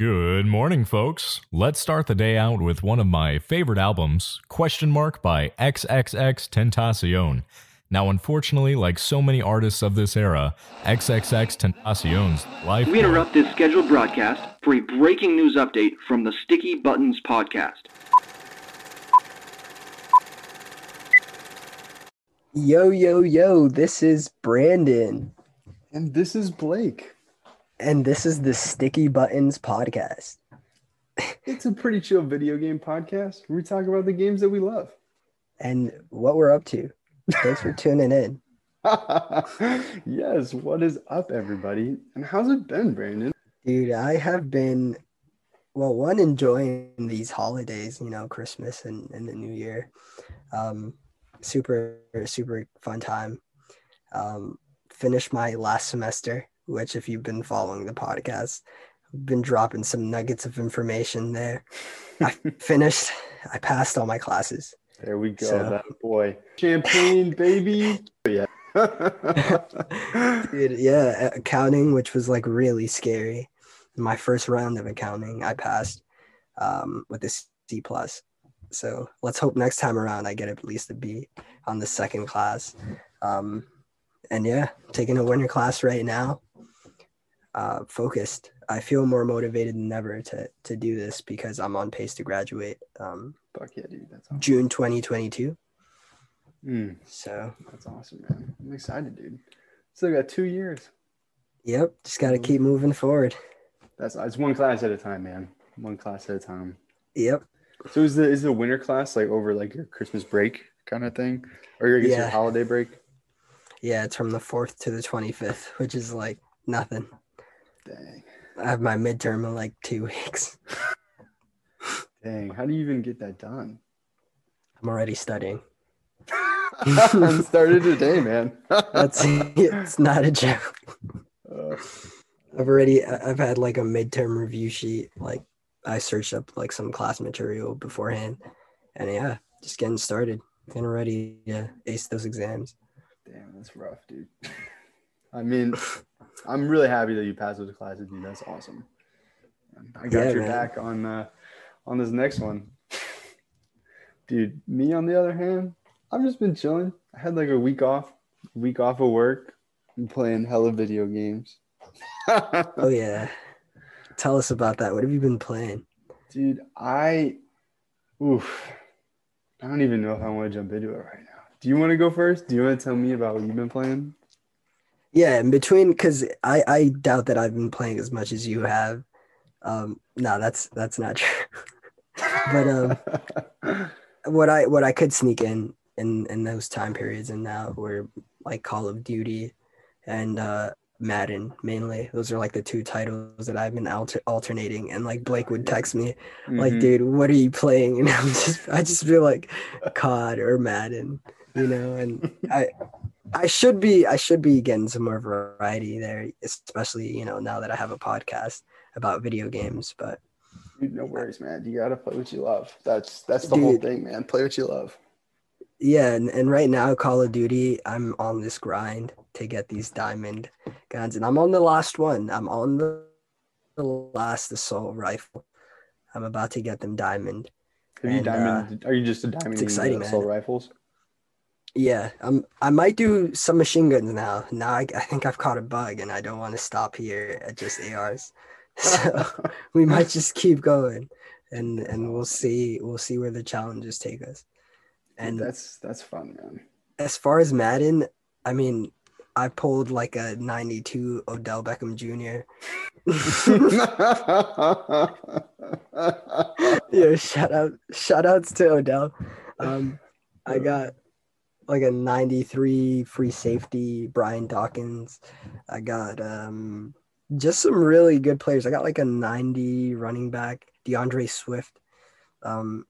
Good morning, folks. Let's start the day out with one of my favorite albums, Question Mark by XXX Tentacion. Now, unfortunately, like so many artists of this era, XXX Tentacion's life. We interrupt this scheduled broadcast for a breaking news update from the Sticky Buttons podcast. Yo, yo, yo, this is Brandon, And this is Blake. And this is the Sticky Buttons podcast. It's a pretty chill video game podcast we talk about the games that we love. And what we're up to. Thanks for tuning in. yes, what is up, everybody? And how's it been, Brandon? Dude, I have been, well, one, enjoying these holidays, you know, Christmas and, and the New Year. Um, super, super fun time. Um, finished my last semester, which, if you've been following the podcast, I've been dropping some nuggets of information there. I finished, I passed all my classes. There we go, So- that boy. Champagne, baby. Yeah. Dude, yeah, accounting, which was like really scary. My first round of accounting, I passed um, with a C plus. So let's hope next time around I get at least a B on the second class. Um, and yeah, taking a winter class right now. Uh, focused. I feel more motivated than ever to to do this because I'm on pace to graduate um, Fuck yeah, dude. That's awesome. June 2022. Mm, So that's awesome, man. I'm excited, dude. Still got two years. yep, just got to keep moving forward. That's it's one class at a time, man. One class at a time. Yep. So is the is the winter class like over like your Christmas break kind of thing, or your Yeah. holiday break? Yeah, it's from the 4th to the 25th, which is like nothing. Dang, I have my midterm in like two weeks. dang. How do you even get that done? I'm already studying. I'm started today, man. That's it's not a joke. Uh, I've already I've had like a midterm review sheet. Like I searched up like some class material beforehand, and yeah, just getting started, getting ready to ace those exams. damn, that's rough, dude. I mean, I'm really happy that you passed those classes, dude. That's awesome. I got Yeah, your man. back on uh, on this next one, dude. Me on the other hand, I've just been chilling. I had like a week off, week off of work, and playing hella video games. Oh yeah, tell us about that. What have you been playing? Dude, I, oof, I don't even know if I want to jump into it right now. Do you want to go first? Do you want to tell me about what you've been playing? Yeah, in between, because I I doubt that I've been playing as much as you have. Um, no, that's that's not true. but um, what I what I could sneak in in in those time periods and now were like Call of Duty and uh Madden mainly. Those are like the two titles that I've been alter- alternating. And like Blake would text me like, Mhm. "Dude, what are you playing?" And I'm just I just feel like COD or Madden, you know. And I I should be I should be getting some more variety there, especially you know now that I have a podcast about video games. But Dude, no worries, man. You gotta play what you love. That's that's the whole thing, man. Play what you love. Yeah, and, and right now, Call of Duty, I'm on this grind to get these diamond guns, and I'm on the last one. I'm on the, the last assault rifle. I'm about to get them diamond. Have you And, uh, diamond? are you just a diamond it's exciting, assault man. rifles? Yeah, I'm. I might do some machine guns now. Now I, I think I've caught a bug, and I don't want to stop here at just ARs. So we might just keep going, and and we'll see. We'll see where the challenges take us. and And that's that's fun, man. as far as Madden, I mean, I pulled like a 92 Odell Beckham Jr. yeah, shout out, shout outs to Odell. Um, I got like a 93 free safety, Brian Dawkins. I got um just some really good players. I got like a 90 running back, D'Andre Swift. Um,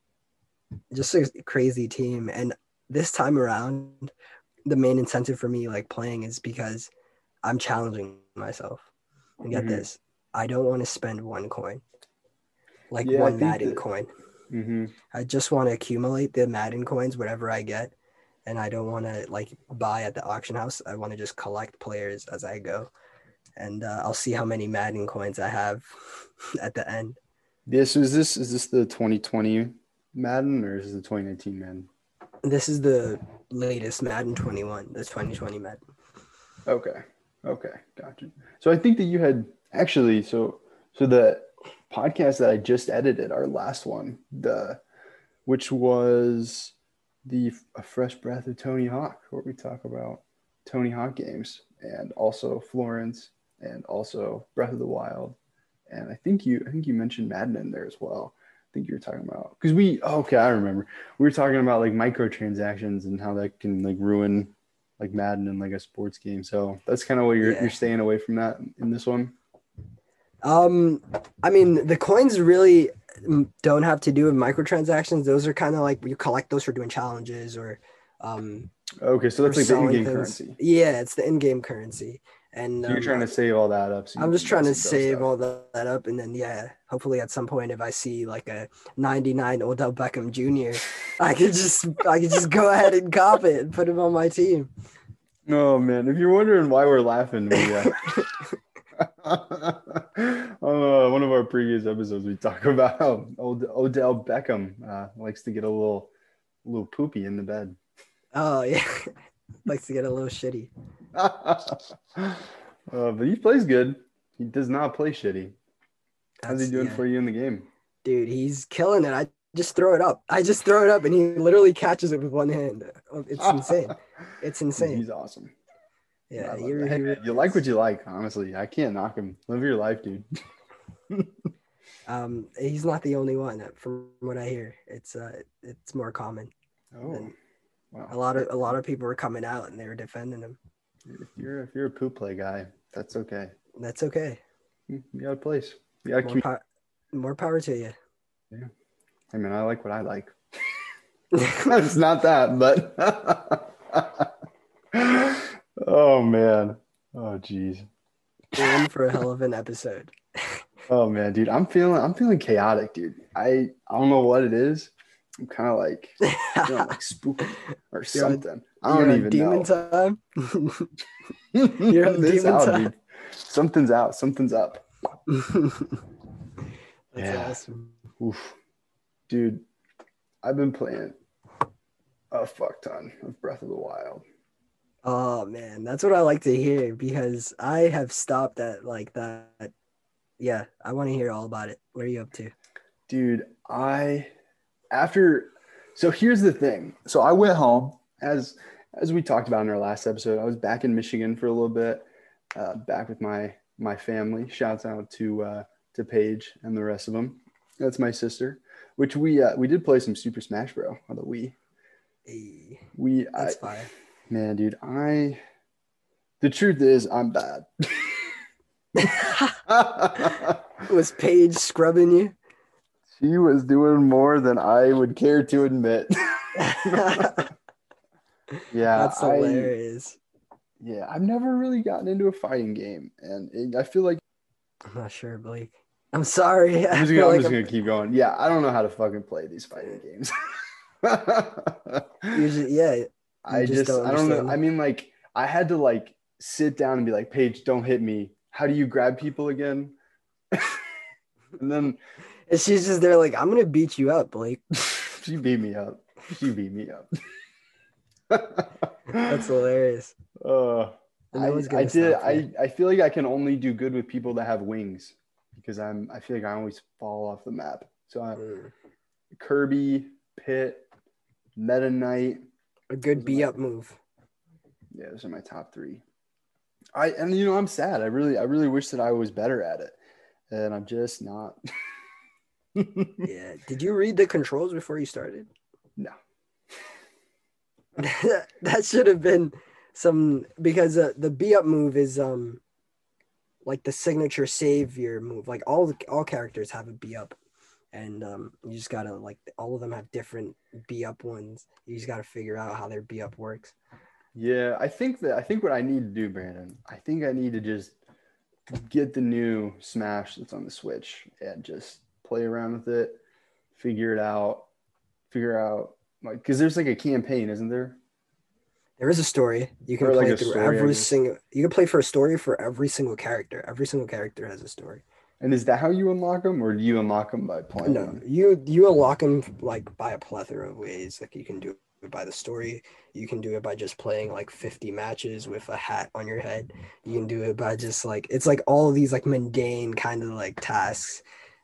just a crazy team. And this time around, the main incentive for me like playing is because I'm challenging myself. And get Mhm. this, I don't want to spend one coin, like Yeah, one Madden that- coin. hmm I just want to accumulate the Madden coins, whatever I get, and I don't want to like buy at the auction house. I want to just collect players as I go. and uh, I'll see how many Madden coins I have at the end. This is this is this the 2020 Madden or is this the 2019 Madden? This is the latest Madden 21, the 2020 Madden. Okay. Okay. Gotcha. So I think that you had actually so so the podcast that I just edited, our last one, the which was the a fresh breath of Tony Hawk, where we talk about Tony Hawk games and also Florence and also Breath of the Wild. And I think you I think you mentioned Madden in there as well. I think you were talking about because we oh, okay, I remember. We were talking about like microtransactions and how that can like ruin like Madden and like a sports game. So that's kind of what you're Yeah. you're staying away from that in this one. Um, I mean, the coins really don't have to do with microtransactions. Those are kind of like you collect those for doing challenges or, um, Okay, so that's like the in-game things. currency. Yeah, it's the in-game currency. And So you're um, trying to save all that up. so I'm just trying to save stuff. all that, that up, and then yeah, hopefully at some point, if I see like a '99 Odell Beckham Jr., I could just I could just go ahead and cop it and put him on my team. Oh man, if you're wondering why we're laughing, we, uh, uh, one of our previous episodes, we talk about how old Odell Beckham uh, likes to get a little, little poopy in the bed. Oh yeah, likes to get a little shitty. uh, but he plays good. He does not play shitty. How's he doing yeah. for you in the game? dude? He's killing it. I just throw it up. I just throw it up, and he literally catches it with one hand. It's insane. It's insane. He's awesome. Yeah, you're. Hey, you're- you like what you like. Honestly, I can't knock him. Live your life, dude. um, he's not the only one. From what I hear, it's uh, it's more common. Oh, wow. A lot of a lot of people were coming out and they were defending him. If you're if you're a poop play guy, that's okay. That's okay. You got a place. Got More, pow- more power to you. Yeah, I mean, I like what I like. it's not that, but oh man, oh jeez, in for a hell of an episode. oh man, dude, I'm feeling I'm feeling chaotic, dude. I I don't know what it is. I'm kind of like you know, like spooky or something. I don't on even demon know. time. You're on demon out, time. dude. Something's out. Something's up. That's Yeah. awesome. Oof. Dude, I've been playing a fuck ton of Breath of the Wild. Oh man, that's what I like to hear because I have stopped at like that. Yeah, I want to hear all about it. What are you up to? Dude, I after so here's the thing. So I went home as as we talked about in our last episode. I was back in Michigan for a little bit, uh, back with my my family. Shouts out to uh, to Paige and the rest of them. That's my sister. Which we uh, we did play some Super Smash Bro on the Wii. Hey, We I, that's fire. Man, dude, I the truth is I'm bad. Was Paige scrubbing you? she was doing more than I would care to admit. yeah, That's I, hilarious. yeah, I've never really gotten into a fighting game, and it, I feel like I'm not sure, Blake. I'm sorry. I I'm just, gonna, I'm like just I'm- gonna keep going. Yeah, I don't know how to fucking play these fighting games. usually, yeah. I just just, don't I don't know. I mean, like, I had to like sit down and be like, Paige, don't hit me. How do you grab people again? and then And she's just there, like, I'm gonna beat you up, Blake. she beat me up. She beat me up. That's hilarious. Uh, I, I did. I, I feel like I can only do good with people that have wings because I'm. I feel like I always fall off the map. So I, Mm. Kirby, Pit, Meta Knight. A good Those are B up move. Yeah, those are my top three. I and you know I'm sad. I really I really wish that I was better at it, and I'm just not. Yeah. Did you read the controls before you started? no. that should have been some because uh, the B up move is um like the signature savior move. Like all all characters have a B up, and um you just gotta like all of them have different B up ones. You just gotta figure out how their B up works. Yeah, I think that I think what I need to do, Brandon. I think I need to just get the new Smash that's on the Switch and just play around with it, figure it out, figure out like because there's like a campaign, isn't there? There is a story. You can Or play a through story, every single. You can play for a story for every single character. Every single character has a story. And is that how you unlock them, or do you unlock them by playing? No, you you unlock them like by a plethora of ways. Like you can do it by the story. You can do it by just playing like 50 matches with a hat on your head. You can do it by just like it's like all of these like mundane kind of like tasks.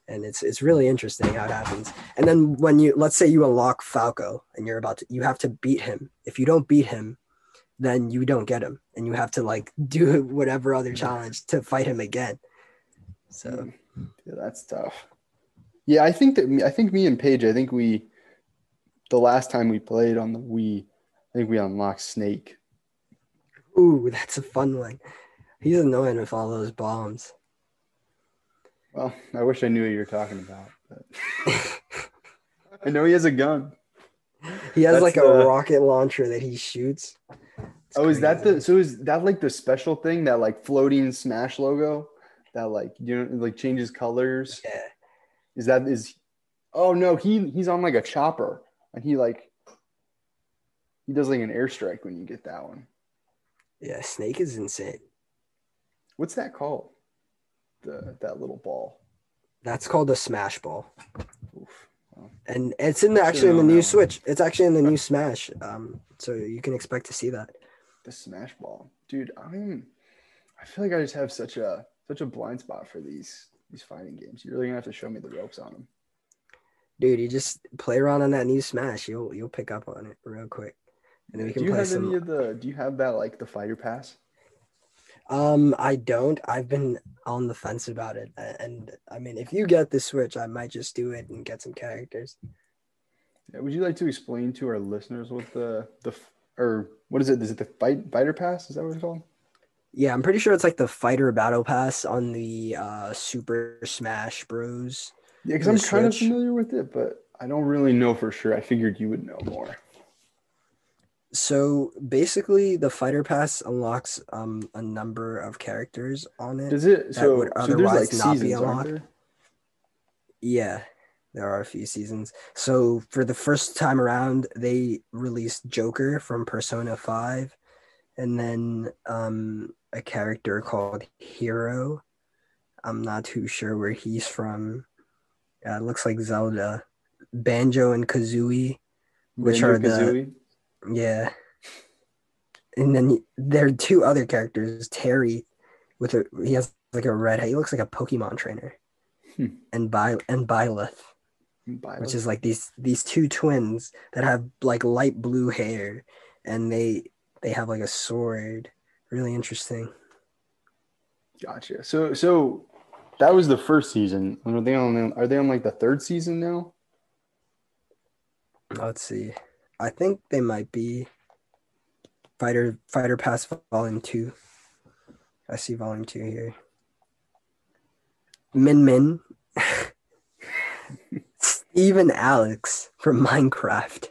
And it's it's really interesting how it happens. And then when you let's say you unlock Falco and you're about to you have to beat him. If you don't beat him, then you don't get him. And you have to like do whatever other challenge to fight him again. So Yeah, that's tough. Yeah, I think that I think me and Paige, I think we, the last time we played on the Wii, I think we unlocked Snake. Ooh, that's a fun one. He's annoying with all those bombs. Well, I wish I knew what you were talking about. But I know he has a gun. He has That's like a rocket launcher that he shoots. It's oh, is that the so is that like the special thing that like floating Smash logo that like you know like changes colors? Yeah. Is that is? Oh no, he he's on like a chopper and he like he does like an airstrike when you get that one. Yeah, Snake is insane. What's that called? The that little ball. That's called a smash ball. Oof. And it's in the actually in the new one. Switch. It's actually in the new Smash. Um, so you can expect to see that. The Smash Ball, dude. I'm. I feel like I just have such a such a blind spot for these these fighting games. You're really gonna have to show me the ropes on them. Dude, you just play around on that new Smash. You'll you'll pick up on it real quick. And then we can do you play have some any of the? Do you have that like the fighter pass? Um, I don't. I've been on the fence about it, and I mean, if you get the Switch, I might just do it and get some characters. Yeah, would you like to explain to our listeners what the the or what is it? Is it the fight fighter pass? Is that what it's called? Yeah, I'm pretty sure it's like the Fighter Battle Pass on the uh, Super Smash Bros. Yeah, because I'm kind of familiar with it, but I don't really know for sure. I figured you would know more. So basically, the Fighter Pass unlocks um, a number of characters on it. Does it? That So, would so there's like not be unlocked. Yeah, there are a few seasons. So for the first time around, they released Joker from Persona 5 and then um, a character called Hero. I'm not too sure where he's from. Uh, it looks like Zelda. Banjo and Kazooie. Which are the- Banjo-Kazooie? Yeah. And then there are two other characters. Terry, with a he has like a red hair. He looks like a Pokemon trainer. Hmm. And By and Byleth, Byleth? which is like these these two twins that have like light blue hair, and they they have like a sword. Really interesting. Gotcha. So so that was the first season. Are they on? Are they on like the third season now? Let's see. I think they might be Fighter Fighter Pass Volume Two. I see Volume Two here. Min Min, Steve and Alex from Minecraft.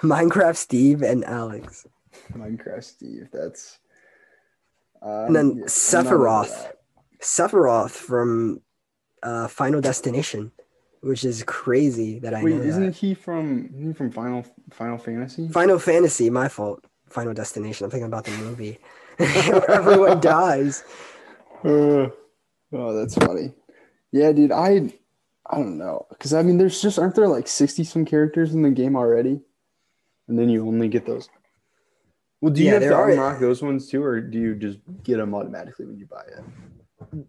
Minecraft Steve and Alex. Minecraft Steve. That's. Uh, And then yeah, I'm not into Sephiroth. Sephiroth from uh, Final Destination, which is crazy that I Wait, know. isn't that. he from? He from Final Final Fantasy? Final Fantasy, my fault. Final Destination. I'm thinking about the movie where everyone dies. Uh, oh, that's funny. Yeah, dude. I I don't know because I mean, there's just aren't there like sixty some characters in the game already, and then you only get those. Well, do you Yeah, have to unlock those ones too, or do you just get them automatically when you buy it?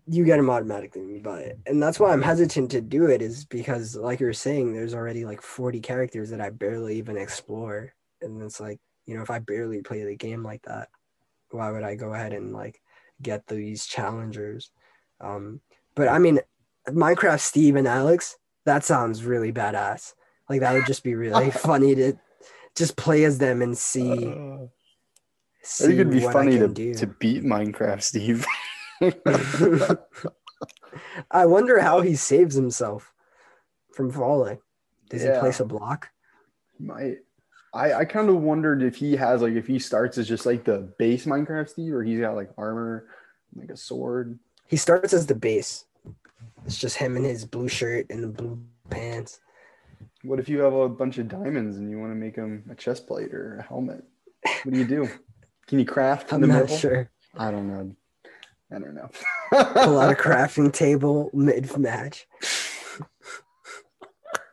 You get them automatically when you buy it, and that's why I'm hesitant to do it. Is because, like you're saying, there's already like 40 characters that I barely even explore, and it's like you know, if I barely play the game like that, why would I go ahead and like get these challengers? Um, but I mean, Minecraft Steve and Alex, that sounds really badass. Like that would just be really funny to just play as them and see. See think it'd be funny to, do. to beat Minecraft, Steve. I wonder how he saves himself from falling. Does Yeah. he place a block? Might. I, I kind of wondered if he has like if he starts as just like the base Minecraft Steve or he's got like armor, like a sword. He starts as the base. It's just him in his blue shirt and the blue pants. What if you have a bunch of diamonds and you want to make him a chest plate or a helmet? What do you do? Can you craft in I'm the not middle? sure. I don't know. I don't know. a lot of crafting table mid match.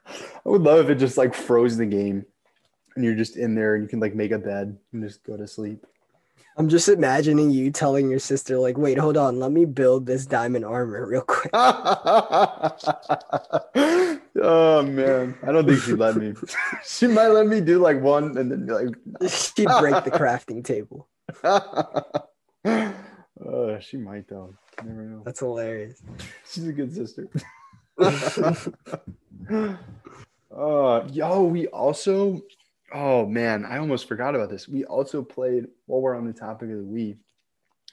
I would love if it just like froze the game and you're just in there and you can like make a bed and just go to sleep. I'm just imagining you telling your sister, like, wait, hold on, let me build this diamond armor real quick. oh man. I don't think she'd let me. she might let me do like one and then be like She'd break the crafting table. uh, she might though. Never know. That's hilarious. She's a good sister. uh yo, we also oh man, I almost forgot about this. We also played while we're on the topic of the Wii,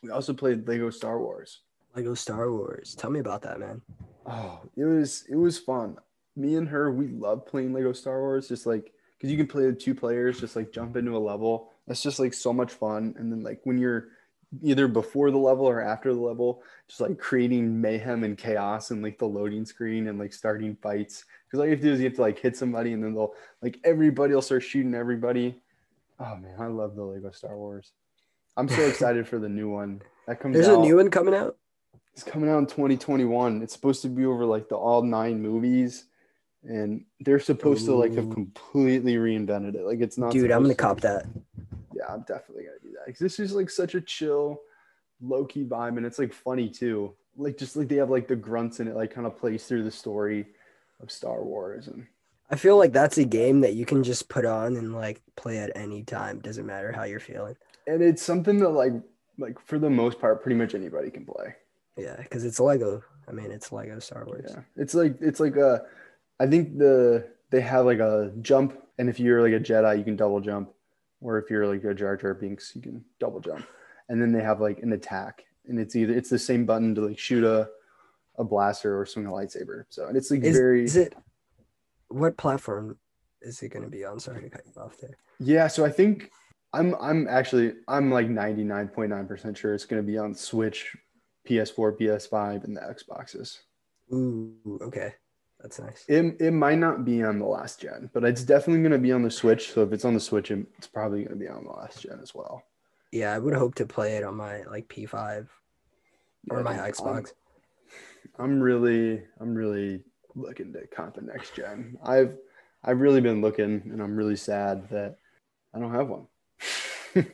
we also played Lego Star Wars. Lego Star Wars. Tell me about that, man. Oh, it was it was fun. Me and her, we love playing Lego Star Wars, just like because you can play with two players, just like jump into a level. That's just like so much fun. And then like when you're either before the level or after the level, just like creating mayhem and chaos and like the loading screen and like starting fights. Because all you have to do is you have to like hit somebody and then they'll like everybody will start shooting everybody. Oh man, I love the Lego Star Wars. I'm so excited for the new one. That comes There's out. a new one coming out. It's coming out in 2021. It's supposed to be over like the all nine movies, and they're supposed to like have completely reinvented it. Like it's not. Dude, I'm gonna to. cop that. Yeah, I'm definitely gonna do that because this is like such a chill, low key vibe, and it's like funny too. Like just like they have like the grunts in it, like kind of plays through the story of Star Wars, and I feel like that's a game that you can just put on and like play at any time. Doesn't matter how you're feeling. and it's something that like like for the most part, pretty much anybody can play. Yeah, because it's Lego. I mean, it's Lego Star Wars. Yeah, it's like it's like a. I think the they have like a jump, and if you're like a Jedi, you can double jump, or if you're like a Jar Jar Binks, you can double jump, and then they have like an attack, and it's either it's the same button to like shoot a a blaster or swing a lightsaber. So and it's like Is, very is it? What platform is it going to be on? Sorry to cut you off there. yeah. So I think I'm I'm actually I'm like 99.9 percent sure it's going to be on Switch, PS4, PS5, and the Xboxes. Ooh, okay, that's nice. It, it might not be on the last gen, but it's definitely going to be on the Switch. So if it's on the Switch, it's probably going to be on the last gen as well. Yeah, I would hope to play it on my like P5 or Yeah, my dude, I'm- Xbox. I'm really, I'm really looking to comp the next gen. I've, I've really been looking, and I'm really sad that I don't have one.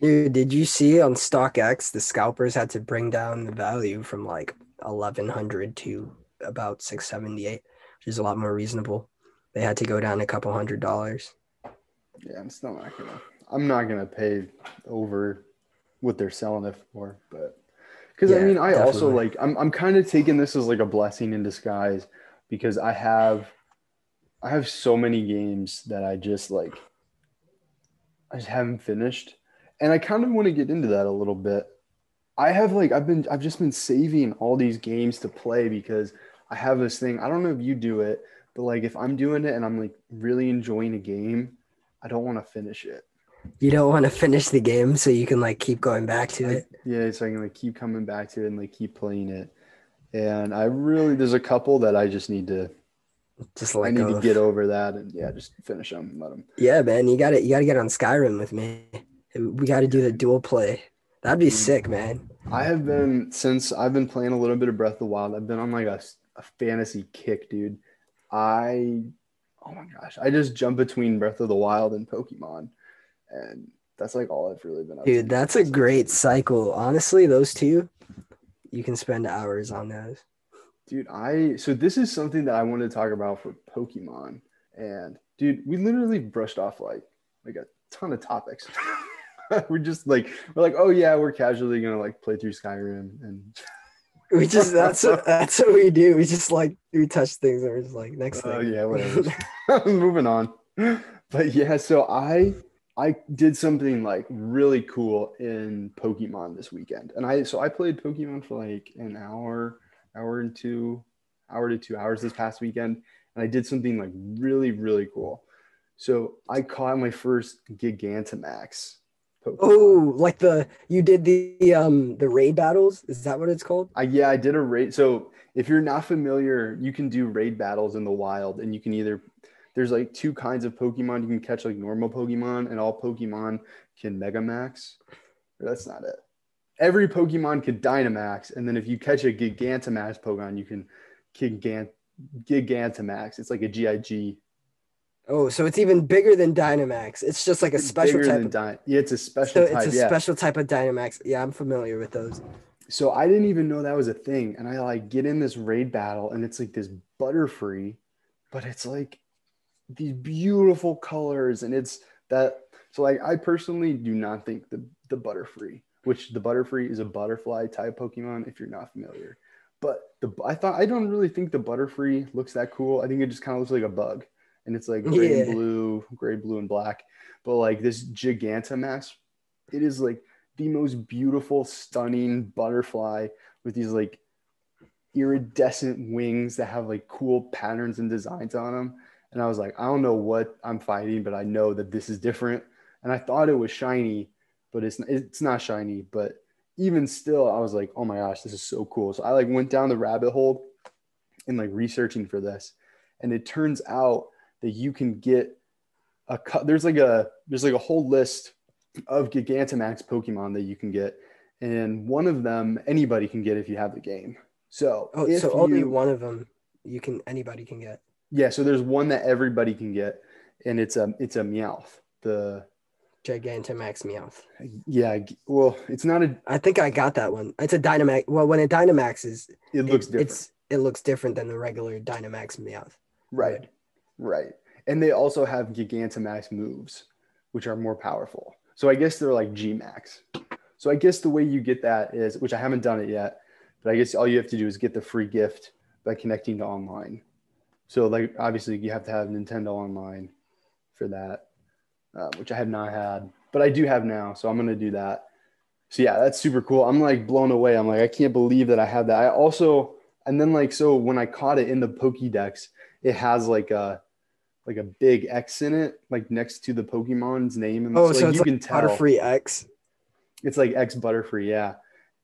Dude, did you see on StockX the scalpers had to bring down the value from like 1100 to about 678, which is a lot more reasonable. They had to go down a couple hundred dollars. yeah, I'm still not gonna. I'm not gonna pay over what they're selling it for, but because I mean, I also like. I'm, I'm kind of taking this as like a blessing in disguise because I have, I have so many games that I just like. I just haven't finished, and I kind of want to get into that a little bit. I have like I've been I've just been saving all these games to play because I have this thing. I don't know if you do it, but like if I'm doing it and I'm like really enjoying a game, I don't want to finish it. You don't want to finish the game so you can like keep going back to it. Yeah, so I can like keep coming back to it and like keep playing it. And I really there's a couple that I just need to Just like I need to get over that and yeah, just finish them and let them. Yeah, man, you got to you got to get on Skyrim with me. We got to do the dual play. That'd be Mm. sick, man. I have been since I've been playing a little bit of Breath of the Wild. I've been on like a, a fantasy kick, dude. I oh my gosh, I just jump between Breath of the Wild and Pokemon, and that's like all I've really been up to. Dude, that's a great cycle. Honestly, those two, you can spend hours on those. Dude, I so this is something that I wanted to talk about for Pokemon. And dude, we literally brushed off like like a ton of topics. we're just like we're like, oh yeah, we're casually gonna like play through Skyrim and We just that's what, that's what we do. We just like we touch things and we're just like next oh, thing. oh yeah, whatever. Moving on. But yeah, so I I did something like really cool in Pokemon this weekend. And I so I played Pokemon for like an hour, hour and two, hour to two hours this past weekend. And I did something like really, really cool. So I caught my first Gigantamax. Oh, like the you did the um the raid battles? Is that what it's called? I, yeah, I did a raid. So if you're not familiar, you can do raid battles in the wild, and you can either there's like two kinds of Pokemon. You can catch like normal Pokemon, and all Pokemon can Mega Max. That's not it. Every Pokemon can Dynamax, and then if you catch a Gigantamax Pokemon, you can Gigant Gigantamax. It's like a GIG. Oh, so it's even bigger than Dynamax. It's just like a It's special type than of Dy- yeah, it's a special so type. it's a yeah. special type of Dynamax. Yeah, I'm familiar with those. so I didn't even know that was a thing. And I like get in this raid battle and it's like this butterfree, but it's like these beautiful colors and it's that so like I personally do not think the the butterfree, which the butterfree is a butterfly type Pokemon if you're not familiar. But the I thought I don't really think the butterfree looks that cool. I think it just kind of looks like a bug. And it's like gray and blue, gray, blue, and black. But like this Gigantamax, it is like the most beautiful, stunning butterfly with these like iridescent wings that have like cool patterns and designs on them. And I was like, I don't know what I'm fighting, but I know that this is different. And I thought it was shiny, but it's it's not shiny. But even still, I was like, oh my gosh, this is so cool. So I like went down the rabbit hole and like researching for this, and it turns out that you can get a cut. There's like a there's like a whole list of Gigantamax Pokemon that you can get, and one of them anybody can get if you have the game. So Oh, so only you- one of them you can anybody can get. yeah, so there's one that everybody can get, and it's a it's a Meowth. The Gigantamax Meowth. yeah, well, it's not a. I think I got that one. It's a Dynamax. Well, when it Dynamaxes, It looks it, different, It's it looks different than the regular Dynamax Meowth. right? Right, and they also have Gigantamax moves, which are more powerful. So I guess they're like G Max. So I guess the way you get that is, which I haven't done it yet, but I guess all you have to do is get the free gift by connecting to online. So like obviously you have to have Nintendo Online for that, uh, which I have not had, but I do have now. So I'm gonna do that. So yeah, that's super cool. I'm like blown away. I'm like I can't believe that I have that. I also and then like so when I caught it in the Pokédex, it has like a like a big X in it, like next to the Pokemon's name, and Oh, so, like, it's you like can tell Butterfree X. it's like X Butterfree, yeah.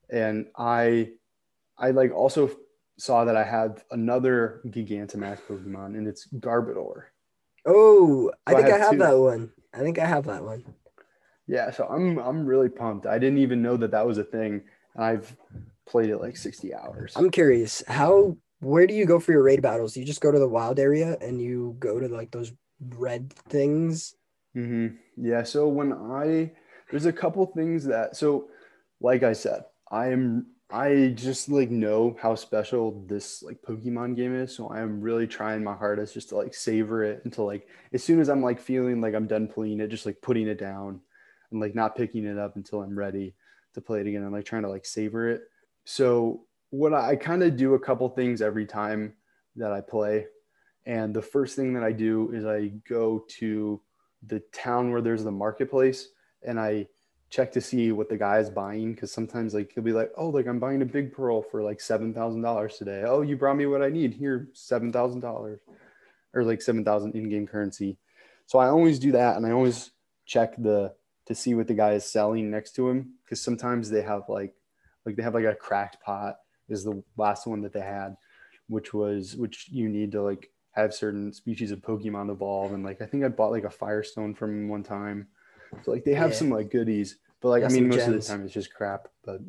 And I, I like also saw that I have another Gigantamax Pokemon, and it's Garbodor. Oh, I So I think I have have that one. I think I have that one. Yeah, so I'm I'm really pumped. I didn't even know that that was a thing. and I've played it like 60 hours. I'm curious, how where do you go for your raid battles? You just go to the wild area and you go to like those red things? hmm Yeah. So when I there's a couple things that so like I said, I am I just like know how special this like Pokemon game is. So I am really trying my hardest just to like savor it until like as soon as I'm like feeling like I'm done playing it, just like putting it down and like not picking it up until I'm ready to play it again. I'm like trying to like savor it. So what I, I kind of do a couple things every time that I play. And the first thing that I do is I go to the town where there's the marketplace and I check to see what the guy is buying because sometimes like he'll be like, oh, like I'm buying a big pearl for like seven thousand dollars today. Oh, you brought me what I need here, seven thousand dollars, or like seven thousand in-game currency. So I always do that, and I always check the to see what the guy is selling next to him because sometimes they have like like they have like a cracked pot is the last one that they had, which was which you need to like have certain species of Pokemon evolve. And like I think I bought like a Firestone from him one time. So like they have Yeah. some like goodies, but like I mean most of the time it's just crap. But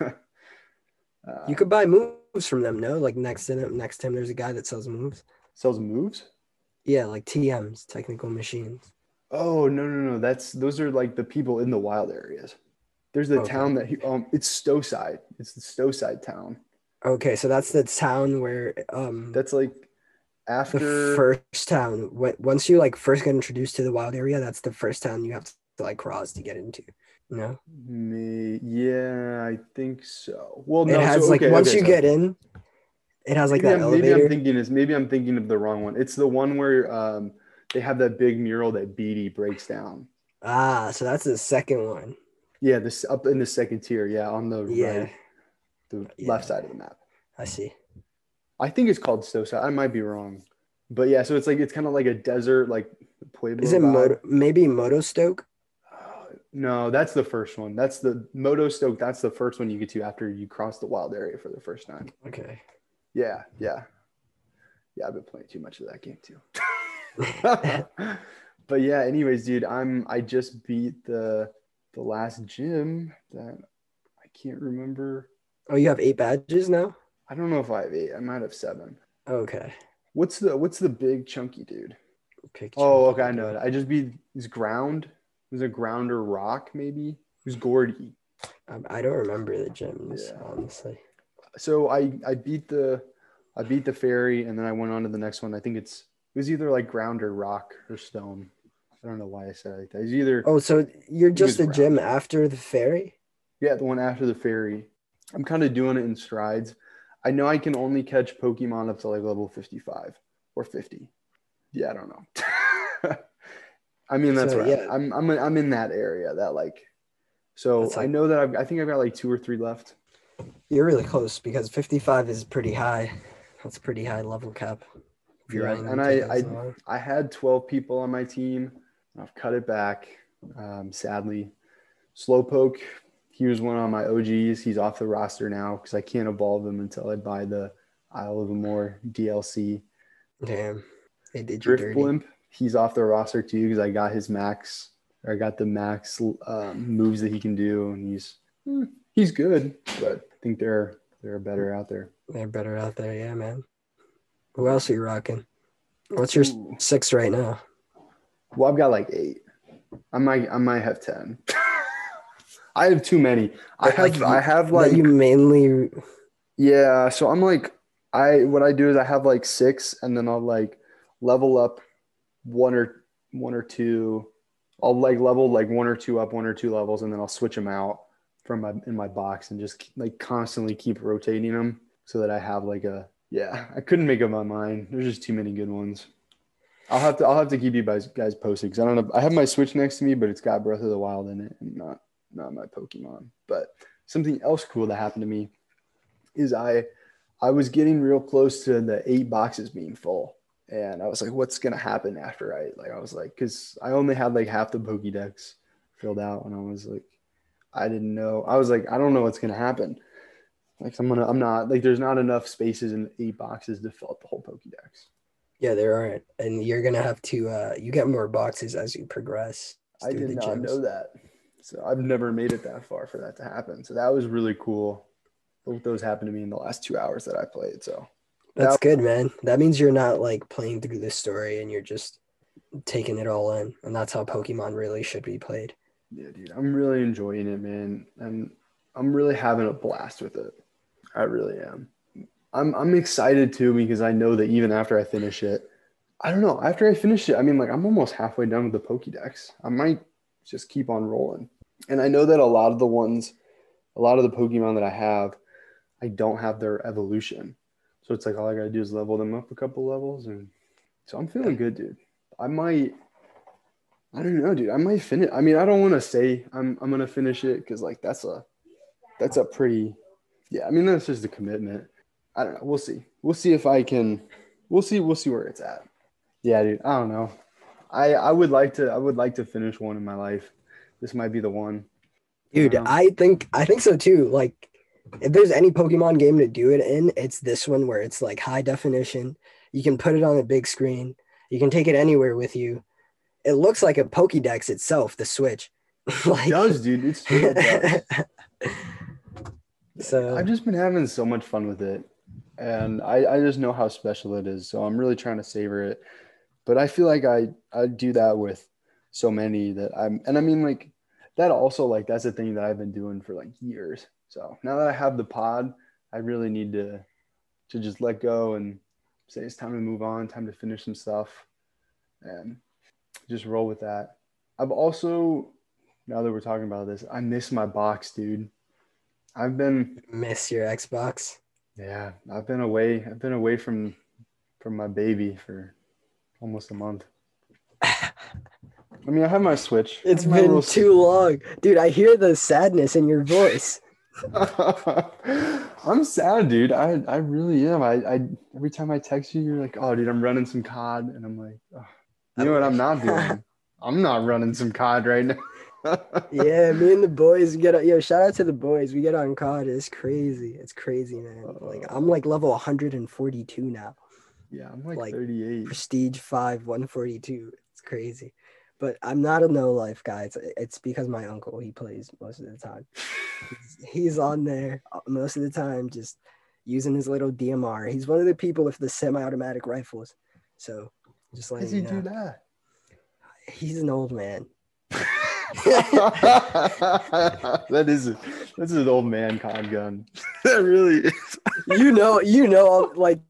uh, You could buy moves from them, no? Like next to them, next him, there's a guy that sells moves. sells moves. Yeah, like TMs, technical machines. Oh no no no! That's those are like the people in the wild areas. There's the Okay. town that he, um it's Stowside. It's the Stowside town. Okay, so that's the town where um That's like the after first town. When, once you like first get introduced to the wild area, that's the first town you have to like cross to get into. No, me. Yeah, I think so. Well, no, it has so, like okay, once okay, you so get in, it has like maybe, that I'm, maybe. I'm thinking is maybe I'm thinking of the wrong one. It's the one where um they have that big mural that Beatty breaks down. ah, so that's the second one. Yeah, this up in the second tier. Yeah, on the Yeah, right, the Yeah. left side of the map. I see. I think it's called Stowside. I might be wrong, but yeah. So it's like it's kind of like a desert, like Pueblo. Is it vibe. Moto, maybe Moto Stoke? Uh, no, that's the first one. That's the Moto Stoke. That's the first one you get to after you cross the wild area for the first time. Okay. Yeah, yeah, yeah. I've been playing too much of that game too. but yeah, anyways, dude, I'm I just beat the the last gym that I can't remember. Oh, you have eight badges now? I don't know if I have eight. I might have seven. Okay. What's the what's the big chunky dude? Oh, okay, I know it. I just beat his ground. It was a grounder rock, maybe. Was Gordie. Um, I don't remember the gyms, Yeah. honestly. So I I beat the I beat the fairy and then I went on to the next one. I think it's it was either like ground or rock or stone. I don't know why I said it like that. It's either Oh, so you're just a was gym after the ferry? yeah, the one after the fairy. I'm kind of doing it in strides. I know I can only catch Pokemon up to like level 55 or 50. Yeah, I don't know. I mean, that's So, right. yeah. I'm I'm I'm in that area that like. So That's I know that I've, I think I've got like two or three left. You're really close because 55 is pretty high. That's pretty high level cap. If Yeah, and in I- I had 12 people on my team. I've cut it back, um, sadly. Slowpoke, he was one of my OGs. He's off the roster now because I can't evolve him until I buy the Isle of Armor DLC. Damn. They did you Drift dirty. Blimp, he's off the roster too because I got his max, or I got the max um, moves that he can do, and he's hmm, he's good, but I think there there are better out there. They're better out there, yeah, man. Who else are you rocking? What's your Ooh. six right now? Well, I've got like eight. I might I might have ten. I have too many. I Like, have you- I have like you mainly yeah. So I'm like I what I do is I have like six, and then I'll like level up one or one or two. I'll like level like one or two up, one or two levels, and then I'll switch them out from my in my box and just like constantly keep rotating them so that I have like a yeah. I couldn't make up my mind. There's just too many good ones. I'll have to I'll have to keep you guys guys posted because I don't know. I have my Switch next to me, but it's got Breath of the Wild in it and not not my Pokemon. But something else cool that happened to me is I I was getting real close to the eight boxes being full. And I was like, what's gonna happen after I like I was like, because I only had like half the Pokédex filled out, and I was like, I didn't know. I was like, I don't know what's gonna happen. Like I'm gonna I'm not like there's not enough spaces in eight boxes to fill up the whole Pokédex. Yeah, there aren't. And you're gonna have to uh you get more boxes as you progress. I did not gyms. know that. So I've never made it that far for that to happen. So that was really cool. Both those happened to me in the last two hours that I played. So That's That- good, man. That means you're not like playing through the story and you're just taking it all in. And that's how Pokemon really should be played. yeah, dude, I'm really enjoying it, man. And I'm really having a blast with it. I really am. I'm I'm excited too because I know that even after I finish it, I don't know. After I finish it, I mean, like I'm almost halfway done with the Pokédex. I might just keep on rolling. And I know that a lot of the ones, a lot of the Pokemon that I have, I don't have their evolution. So it's like all I gotta do is level them up a couple levels, and so I'm feeling good, dude. I might. I don't know, dude. I might finish. I mean, I don't want to say I'm I'm gonna finish it because like that's a that's a pretty yeah. I mean, that's just a commitment. I don't know. We'll see. We'll see if I can. We'll see. We'll see where it's at. Yeah, dude. I don't know. I I would like to. I would like to finish one in my life. This might be the one. Dude, Wow. I think I think so too. Like if there's any Pokemon game to do it in, it's this one where it's like high definition. You can put it on a big screen. You can take it anywhere with you. It looks like a Pokédex itself, the Switch. like It does, dude. It's true. It does. so I've just been having so much fun with it. And I, I just know how special it is. So I'm really trying to savor it. But I feel like I, I do that with so many that I'm and I mean like that also like that's a thing that I've been doing for like years. So now that I have the pod, I really need to to just let go and say it's time to move on, time to finish some stuff and just roll with that. I've also now that we're talking about this, I miss my box, dude. I've been miss your Xbox. Yeah, I've been away. I've been away from from my baby for almost a month. I mean, I have my Switch. It's my been too long. Dude, I hear the sadness in your voice. I'm sad, dude. I I really am. I, I every time I text you, you're like, "Oh, dude, I'm running some COD," and I'm like, oh, "You know what? I'm not doing. I'm not running some COD right now." Yeah, me and the boys get yo, shout out to the boys. We get on COD. It's crazy. It's crazy, man. Like I'm like level 142 now. yeah, I'm like, Like, 38. Prestige 5, 142. It's crazy. but I'm not a no life guy. It's, it's because my uncle he plays most of the time. he's, he's on there uh, most of the time, just using his little DMR. He's one of the people with the semi-automatic rifles. So just like does he you do that? He's an old man. that is a, that's an old man con gun. that really is. You know, you know, like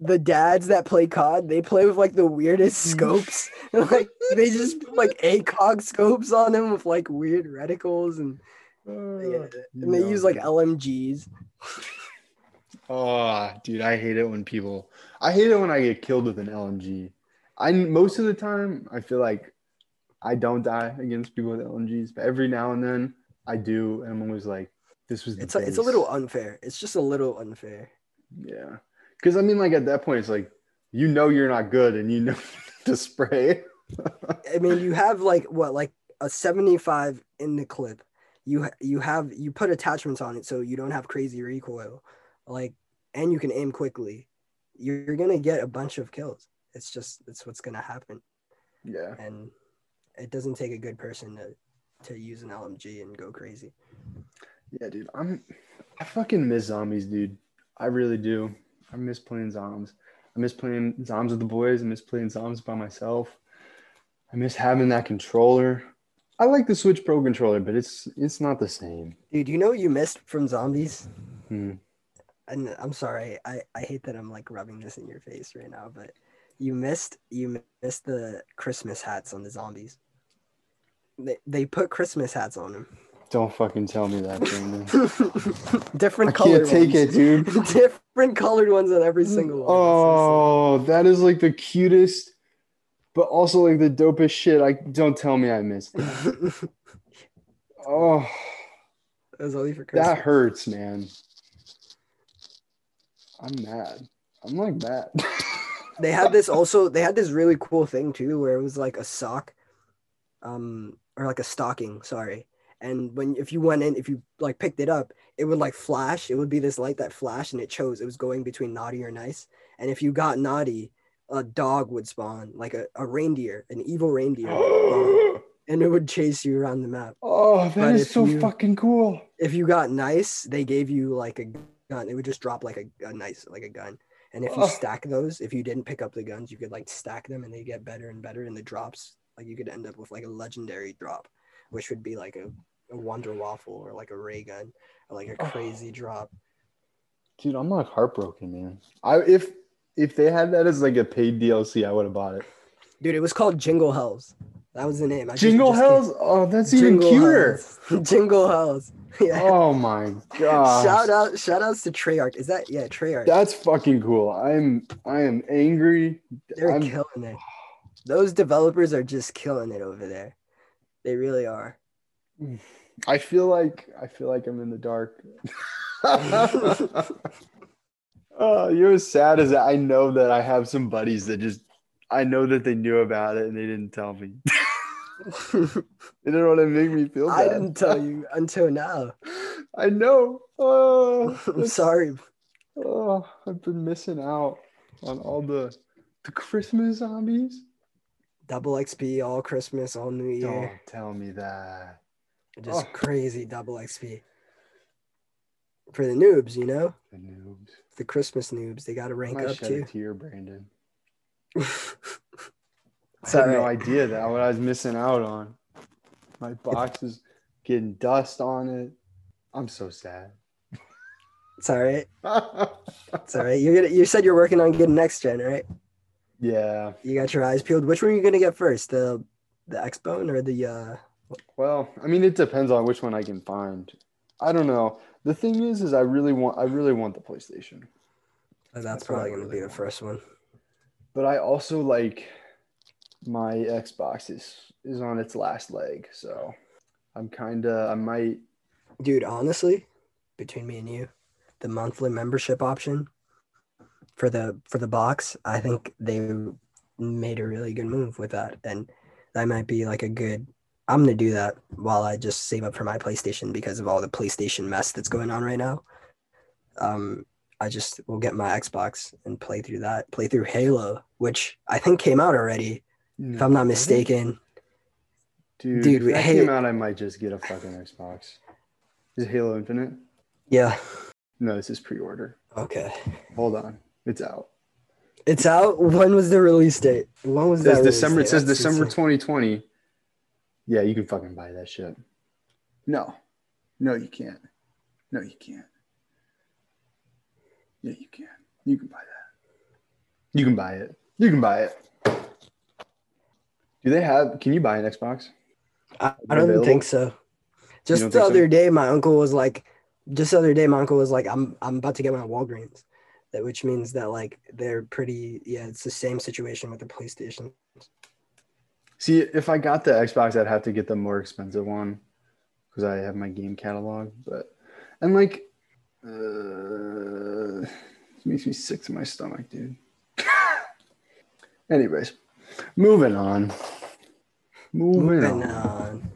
the dads that play COD, they play with like the weirdest mm. scopes. like they just put like ACOG scopes on them with like weird reticles and yeah, uh, and they no. use like LMGs. Oh, dude, I hate it when people. I hate it when I get killed with an LMG. I most of the time I feel like I don't die against people with LMGs, but every now and then I do, and I'm always like, "This was." It's a, it's a little unfair. It's just a little unfair. Yeah, because I mean, like at that point, it's like you know you're not good, and you know to spray. I mean, you have like what, like a 75 in the clip. You you have you put attachments on it so you don't have crazy recoil, like, and you can aim quickly. You're gonna get a bunch of kills. It's just it's what's gonna happen, yeah, and it doesn't take a good person to to use an LMG and go crazy. yeah, dude. I'm I fucking miss zombies, dude. I really do. I miss playing zombies. I miss playing zombies with the boys. I miss playing zombies by myself. I miss having that controller. I like the Switch Pro controller, but it's it's not the same. Dude, you know what you missed from zombies? Hmm. and I'm sorry, I, I hate that I'm like rubbing this in your face right now, but you missed you missed the Christmas hats on the zombies. They they put Christmas hats on them. Don't fucking tell me that, Brandon. Different I colored can't take ones. it, dude. Different colored ones on every single one. Oh, that is like the cutest, but also like the dopest shit. I don't tell me I missed that. Oh, was only for Christmas. that hurts, man. I'm mad. I'm like mad. they had this also they had this really cool thing too where it was like a sock um or like a stocking sorry. And when if you went in if you like picked it up it would like flash. It would be this light that flashed and it chose it was going between naughty or nice. And if you got naughty a dog would spawn like a, a reindeer an evil reindeer um, and it would chase you around the map. Oh, that But is so you- fucking cool. if you got nice they gave you like a gun. It would just drop like a, a nice like a gun. And if you Oh. stack those if you didn't pick up the guns you could like stack them and they get better and better and the drops like you could end up with like a legendary drop which would be like a, a wonder waffle or like a ray gun or like a Oh. crazy drop Dude, I'm like heartbroken, man. I if if they had that as like a paid DLC, I would have bought it. dude it was called jingle hells that was the name I Jingle just Hells? Oh, that's kidding. even cuter. Hells. jingle hells yeah Oh my god. shout out shout outs to treyarch is that yeah treyarch That's fucking cool. I'm I am angry. They're I'm- killing it. Those developers are just killing it over there. They really are. I feel like I feel like I'm in the dark. oh, you're as sad as I know that I have some buddies that just I know that they knew about it and they didn't tell me. They don't want to make me feel bad. I didn't tell you until now. I know. Oh, I'm sorry. Oh, I've been missing out on all the the Christmas zombies. Double XP all Christmas, all New Year. Don't tell me that. Just Oh. crazy double XP. For the noobs, you know? The noobs. The Christmas noobs. They gotta rank might up shed too. a tear, Brandon. I had no idea that what I was missing out on. My box is getting dust on it. I'm so sad. It's alright. It's alright. You're gonna you said you're working on getting next gen, right? Yeah. You got your eyes peeled. Which one are you gonna get first? The the X Bone or the uh Well, I mean, it depends on which one I can find. I don't know. The thing is, is I really want, I really want the PlayStation, that's, That's probably gonna really be the want. first one. but I also like my Xbox is is on its last leg, so I'm kind of, I might. Dude, honestly, between me and you, the monthly membership option for the for the box, I think they made a really good move with that, and that might be like a good. I'm gonna do that while I just save up for my PlayStation because of all the PlayStation mess that's going on right now. Um, I just will get my Xbox and play through that, play through Halo, which I think came out already, if I'm not mistaken. Dude, Dude, if that hey- came out, I might just get a fucking Xbox. Is Halo Infinite? Yeah. No, this is pre-order. Okay. Hold on, it's out. It's out. When was the release date? When was It that? says December. It says That's December insane. 2020. Yeah, you can fucking buy that shit. No, no, you can't. No, you can't. Yeah, you can. You can buy that. You can buy it. You can buy it. Do they have? Can you buy an Xbox? I, I don't available? think so. Just the think so? other day, my uncle was like, just the other day, my uncle was like, I'm I'm about to get my Walgreens, that which means that like they're pretty. Yeah, it's the same situation with the PlayStation. See, if I got the Xbox, I'd have to get the more expensive one because I have my game catalog. But and like, uh, it makes me sick to my stomach, dude. Anyways, moving on. Moving, Moving on. on.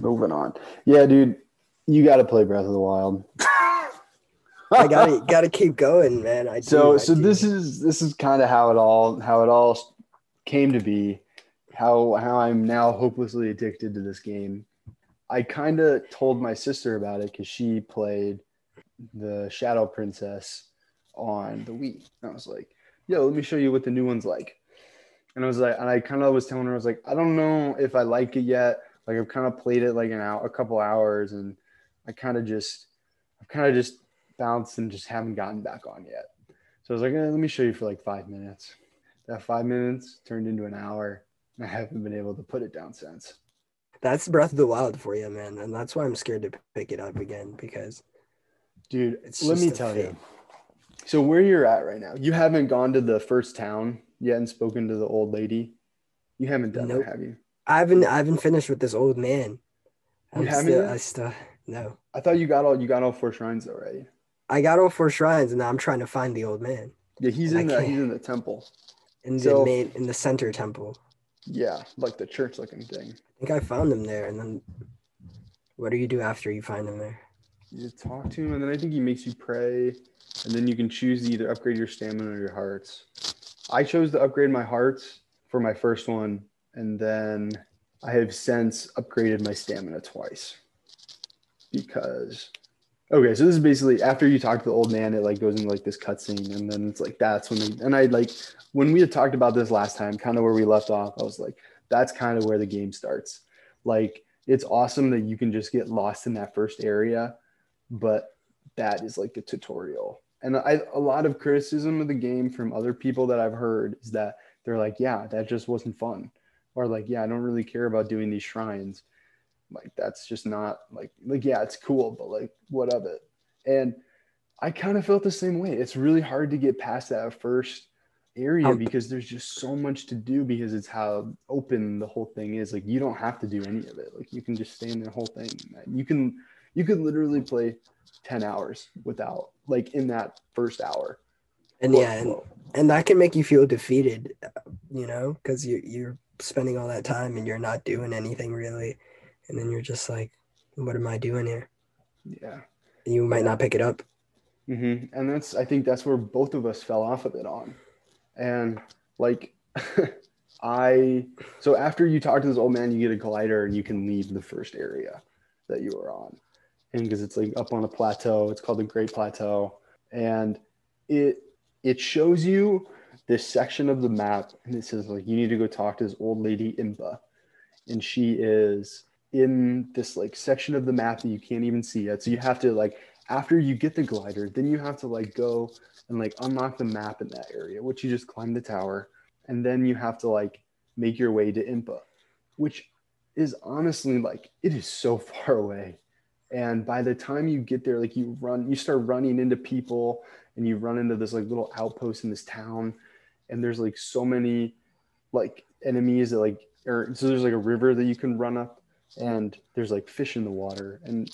Moving on. Yeah, dude, you got to play Breath of the Wild. I gotta gotta keep going, man. I do, so I so do. this is this is kind of how it all how it all came to be how how i'm now hopelessly addicted to this game i kind of told my sister about it because she played the shadow princess on the wii and i was like yo let me show you what the new one's like and i was like and i kind of was telling her i was like i don't know if i like it yet like i've kind of played it like an hour a couple hours and i kind of just i've kind of just bounced and just haven't gotten back on yet. So I was like, eh, let me show you for like five minutes. That five minutes turned into an hour. and I haven't been able to put it down since. that's Breath of the Wild for you, man, and that's why I'm scared to pick it up again because Dude, It's let me tell fate. you. So where you're at right now, you haven't gone to the first town yet and spoken to the old lady. You haven't done Nope. that, have you? I haven't I haven't finished with this old man. You I'm haven't still. I still no. I thought you got all you got all four shrines already. I got all four shrines, and now I'm trying to find the old man Yeah, he's I in the can't- he's in the temple. in the So- main in the center temple. Yeah, like the church looking thing. I think I found him there, and then what do you do after you find him there? You just talk to him, and then I think he makes you pray, and then you can choose to either upgrade your stamina or your hearts. I chose to upgrade my hearts for my first one, and then I have since upgraded my stamina twice because. Okay, so this is basically after you talk to the old man, it like goes into like this cutscene, and then it's like that's when they and I like when we had talked about this last time, kind of where we left off. I was like, that's kind of where the game starts. Like it's awesome that you can just get lost in that first area but that is like the tutorial. And I, a lot of criticism of the game from other people that I've heard is that they're like, yeah, that just wasn't fun. Or like, yeah, I don't really care about doing these shrines. Like, that's just not like, like, yeah, it's cool, but like, what of it? And I kind of felt the same way. It's really hard to get past that first area because there's just so much to do because it's how open the whole thing is. Like, you don't have to do any of it. Like, you can just stay in the whole thing. You can, you could literally play 10 hours without like in that first hour And yeah, and, and that can make you feel defeated, you know, because you you're spending all that time and you're not doing anything really, and then you're just like, what am I doing here? yeah. And you might not pick it up. hmm and that's i think that's where both of us fell off of it on. And like i so after you talk to this old man you get a glider and you can leave the first area that you were on. And because it's like up on a plateau it's called the great plateau. And it it shows you this section of the map and it says like you need to go talk to this old lady Impa. And she is in this like section of the map that you can't even see yet. So you have to like after you get the glider then you have to like go and like unlock the map in that area which you just climb the tower and then you have to like make your way to impa which is honestly like it is so far away. And by the time you get there like you run you start running into people and you run into this like little outpost in this town and there's like so many like enemies that like or so there's like a river that you can run up and there's like fish in the water and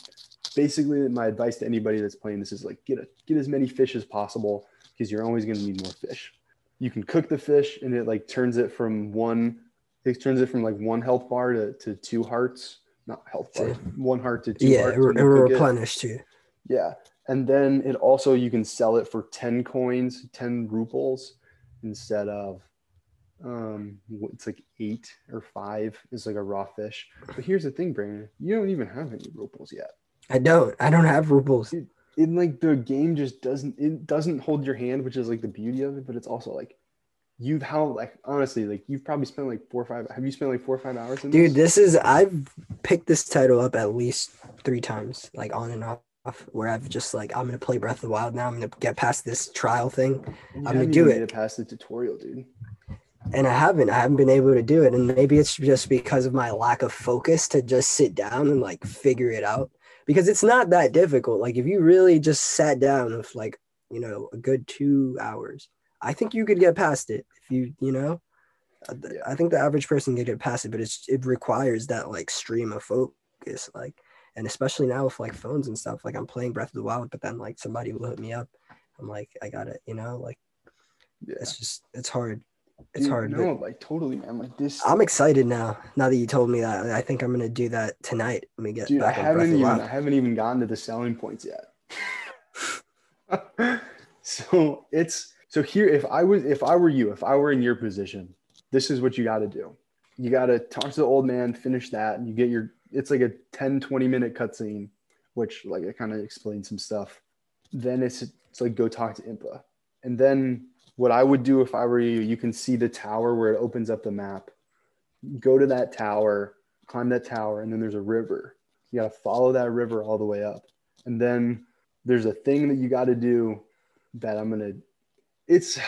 basically my advice to anybody that's playing this is like get a, get as many fish as possible because you're always going to need more fish you can cook the fish and it like turns it from one it turns it from like one health bar to, to two hearts not health bar one heart to two yeah, hearts it, when it you will it. replenish too. Yeah. And then it also you can sell it for 10 coins, 10 ruples instead of Um, it's like eight or five is like a raw fish. But here's the thing, Brandon, you don't even have any ruples yet. I don't. I don't have rubles. In like the game just doesn't it doesn't hold your hand, which is like the beauty of it. But it's also like you've how like honestly like you've probably spent like four or five. Have you spent like four or five hours in Dude, this? this is I've picked this title up at least three times, like on and off, where I've just like I'm gonna play Breath of the Wild now. I'm gonna get past this trial thing, You I'm gonna do it. it past the tutorial, dude. And I haven't. I haven't been able to do it, and maybe it's just because of my lack of focus to just sit down and like figure it out. Because it's not that difficult. Like if you really just sat down with like you know a good two hours, I think you could get past it. If you you know, Uh. I think the average person can get past it, but it's it requires that like stream of focus, like and especially now with like phones and stuff. Like I'm playing Breath of the Wild, but then like somebody will hit me up. I'm like I got it, you know, like Yeah. it's just it's hard. It's Dude, hard. No, like totally, man. Like this. I'm excited now. Now that you told me that, I think I'm gonna do that tonight when we get Dude, I back Breath haven't even I haven't even gotten to the selling points yet. so it's so here if I was if I were you, if I were in your position, this is what you got to do. You got to talk to the old man, finish that, and you get your it's like a 10 20 minute cutscene, which like it kind of explains some stuff. Then it's it's like go talk to Impa. And then what I would do if I were you, you can see the tower where it opens up the map. Go to that tower, climb that tower, and then there's a river. You got to follow that river all the way up. And then there's a thing that you got to do that I'm going to it's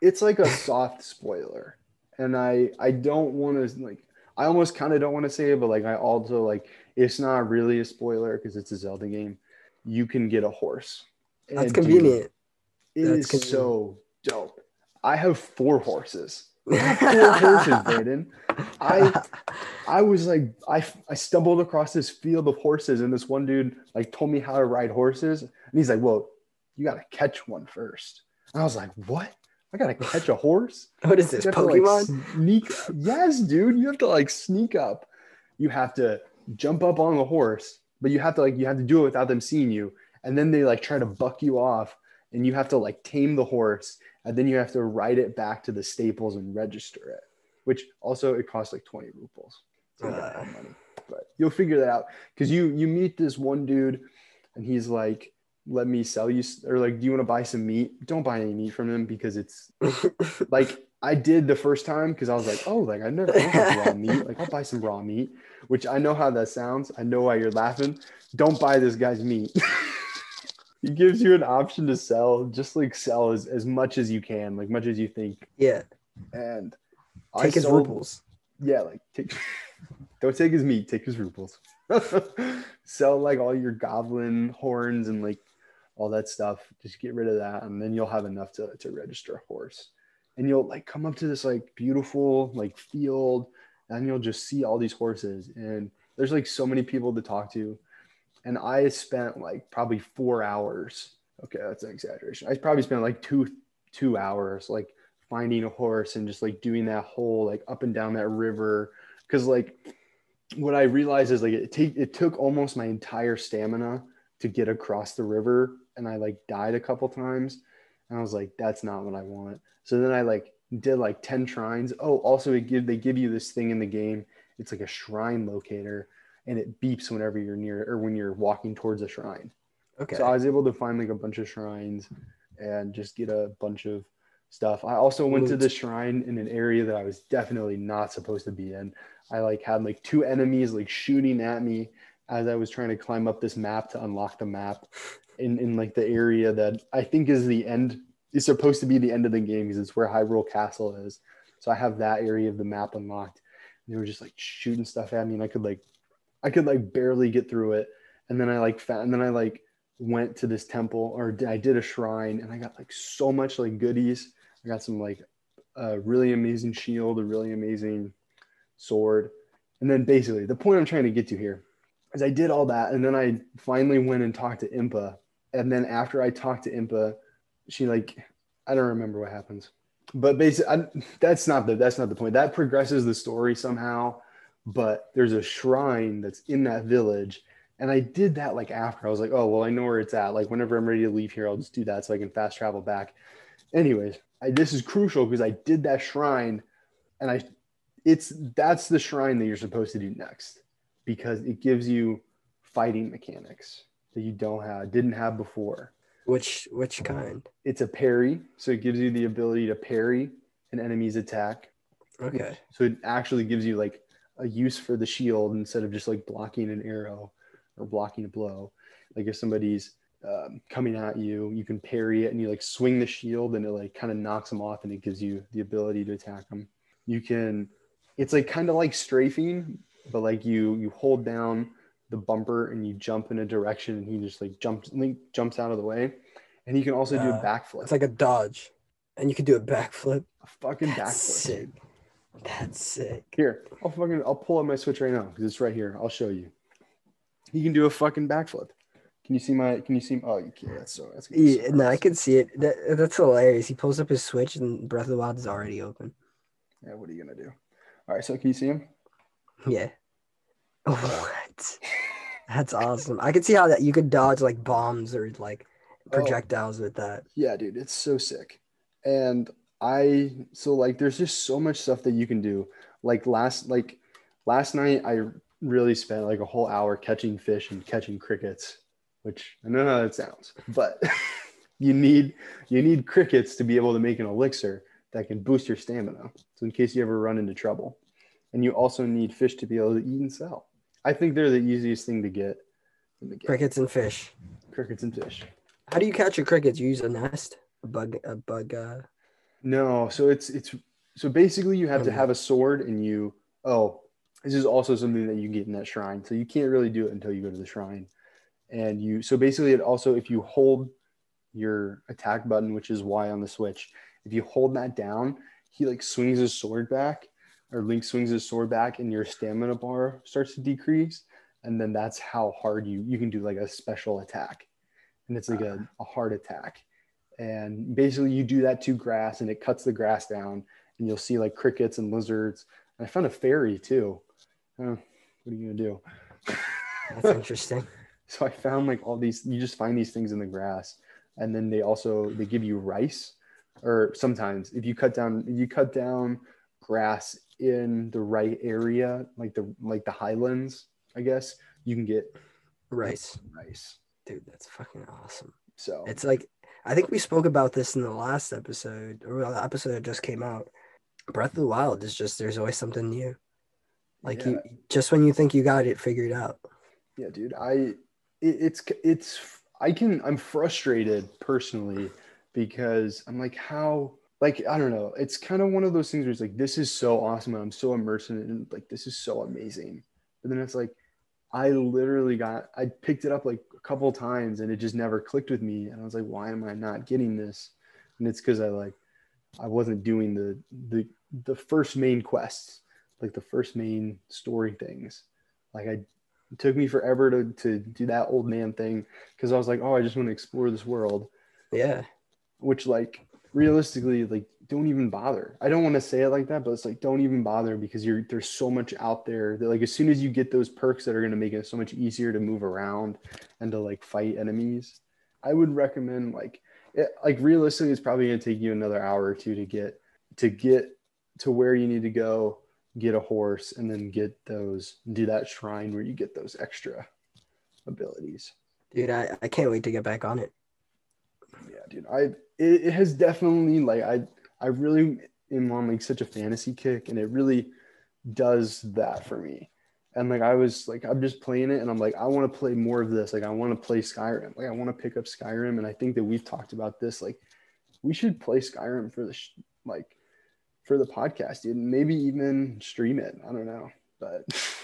it's like a soft spoiler. And I I don't want to like I almost kind of don't want to say it, but like I also like it's not really a spoiler because it's a Zelda game. You can get a horse. That's And, dude, convenient. it That's is convenient. so dope. I have four horses. Have four horses, Brayden. I I was like I I stumbled across this field of horses and this one dude like told me how to ride horses and he's like, "Well, you got to catch one first. And I was like, "What? I got to catch a horse?" what is this to, like, Pokemon? sneak. Yes, dude. You have to like sneak up. You have to jump up on the horse, but you have to like you have to do it without them seeing you. And then they like try to buck you off, and you have to like tame the horse, and then you have to write it back to the staples and register it. Which also it costs like twenty rupees. So you got that Uh. money. But you'll figure that out because you you meet this one dude, and he's like, "Let me sell you," or like, "Do you want to buy some meat?" Don't buy any meat from him because it's like I did the first time because I was like, oh, like I never raw meat. Like I'll buy some raw meat, which I know how that sounds. I know why you're laughing. Don't buy this guy's meat. he gives you an option to sell, just like sell as, as much as you can, like much as you think. yeah, And take his sold- rubles. Yeah, like take don't take his meat, take his rubles. sell like all your goblin horns and like all that stuff. Just get rid of that, and then you'll have enough to, to register a horse. And you'll like come up to this like beautiful like field, and you'll just see all these horses. And there's like so many people to talk to. And I spent like probably four hours. Okay, that's an exaggeration. I probably spent like two two hours like finding a horse and just like doing that whole like up and down that river. Cause like what I realized is like it take it took almost my entire stamina to get across the river and I like died a couple times and I was like that's not what I want. So then I like did like 10 shrines. Oh, also it give they give you this thing in the game. It's like a shrine locator and it beeps whenever you're near or when you're walking towards a shrine. Okay. So I was able to find like a bunch of shrines and just get a bunch of stuff. I also went to the shrine in an area that I was definitely not supposed to be in. I like had like two enemies like shooting at me as I was trying to climb up this map to unlock the map in, in like the area that I think is the end is supposed to be the end of the game because it's where Hyrule Castle is. So I have that area of the map unlocked. They were just like shooting stuff at me and I could like I could like barely get through it. And then I like found and then I like went to this temple or I did a shrine and I got like so much like goodies. I got some like a really amazing shield, a really amazing sword. And then basically the point I'm trying to get to here is I did all that and then I finally went and talked to Impa. And then after I talked to Impa, she like I don't remember what happens. But basically I, that's not the that's not the point. That progresses the story somehow, but there's a shrine that's in that village and I did that like after. I was like, oh, well, I know where it's at. Like, whenever I'm ready to leave here, I'll just do that so I can fast travel back. Anyways, I, this is crucial because I did that shrine, and I, it's that's the shrine that you're supposed to do next because it gives you fighting mechanics that you don't have didn't have before. Which which kind? It's a parry, so it gives you the ability to parry an enemy's attack. Okay. So it actually gives you like a use for the shield instead of just like blocking an arrow or blocking a blow. Like if somebody's um, coming at you, you can parry it and you like swing the shield and it like kind of knocks them off and it gives you the ability to attack them. You can, it's like kind of like strafing, but like you you hold down the bumper and you jump in a direction and he just like jumps Link jumps out of the way, and you can also do a Uh, backflip. It's like a dodge, and you can do a backflip. a fucking That's backflip. sick. dude. That's sick. Here, I'll fucking I'll pull up my switch right now because it's right here. I'll show you. He can do a fucking backflip. Can you see my? Can you see? Oh, you can't. That's so. That's Yeah, no, I can see it. That, that's hilarious. He pulls up his switch, and Breath of the Wild is already open. Yeah. What are you gonna do? All right. So can you see him? Yeah. What? That's awesome. I can see how that you could dodge like bombs or like Oh. projectiles with that. Yeah, dude, it's so sick. And I so like there's just so much stuff that you can do. Like last like last night I really spent like a whole hour catching fish and catching crickets, which I know how that sounds, but you need you need crickets to be able to make an elixir that can boost your stamina. So in case you ever run into trouble. And you also need fish to be able to eat and sell. I think they're the easiest thing to get in the game. Crickets and fish. Crickets and fish. How do you catch your crickets? You use a nest, a bug, a bug. Uh, No, so it's it's so basically you have to Hmm. have a sword and you oh this is also something that you get in that shrine. So you can't really do it until you go to the shrine. And you so basically it also if you hold your attack button, which is Y on the switch, if you hold that down, he like swings his sword back, or Link swings his sword back, and your stamina bar starts to decrease. And then that's how hard you you can do like a special attack. And it's like a, a hard attack and basically you do that to grass and it cuts the grass down and you'll see like crickets and lizards. And i found a fairy too. What are you gonna do? That's interesting. so i found like all these you just find these things in the grass. And then they also they give you rice or sometimes if you cut down if you cut down grass in the right area like the like the highlands i guess you can get Rice, rice. Dude, that's fucking awesome. so It's like I think we spoke about this in the last episode or the episode that just came out. Breath of the Wild is just there's always something new. Like you, just when you think you got it figured out. Yeah, dude. I it, it's it's I can I'm frustrated personally because I'm like how like I don't know. It's kind of one of those things where it's like this is so awesome and I'm so immersed in it and like this is so amazing. But then it's like I literally got I picked it up like couple times and it just never clicked with me and I was like why am I not getting this? And it's cuz I like I wasn't doing the the the first main quests, like the first main story things. Like I it took me forever to, to do that old man thing because I was like, oh, I just want to explore this world, Yeah. which like realistically, like don't even bother. I don't want to say it like that, but it's like don't even bother because you're there's so much out there that like as soon as you get those perks that are gonna make it so much easier to move around and to like fight enemies, I would recommend like it, like realistically, it's probably gonna take you another hour or two to get to get to where you need to go get a horse and then get those do that shrine where you get those extra abilities Dude, I, I can't wait to get back on it. Yeah dude i it, it has definitely like i i really am on like such a fantasy kick and it really does that for me and like i was like i'm just playing it and i'm like i want to play more of this like i want to play skyrim like i want to pick up skyrim and i think that we've talked about this like we should play skyrim for the sh- like for the podcast dude maybe even stream it i don't know but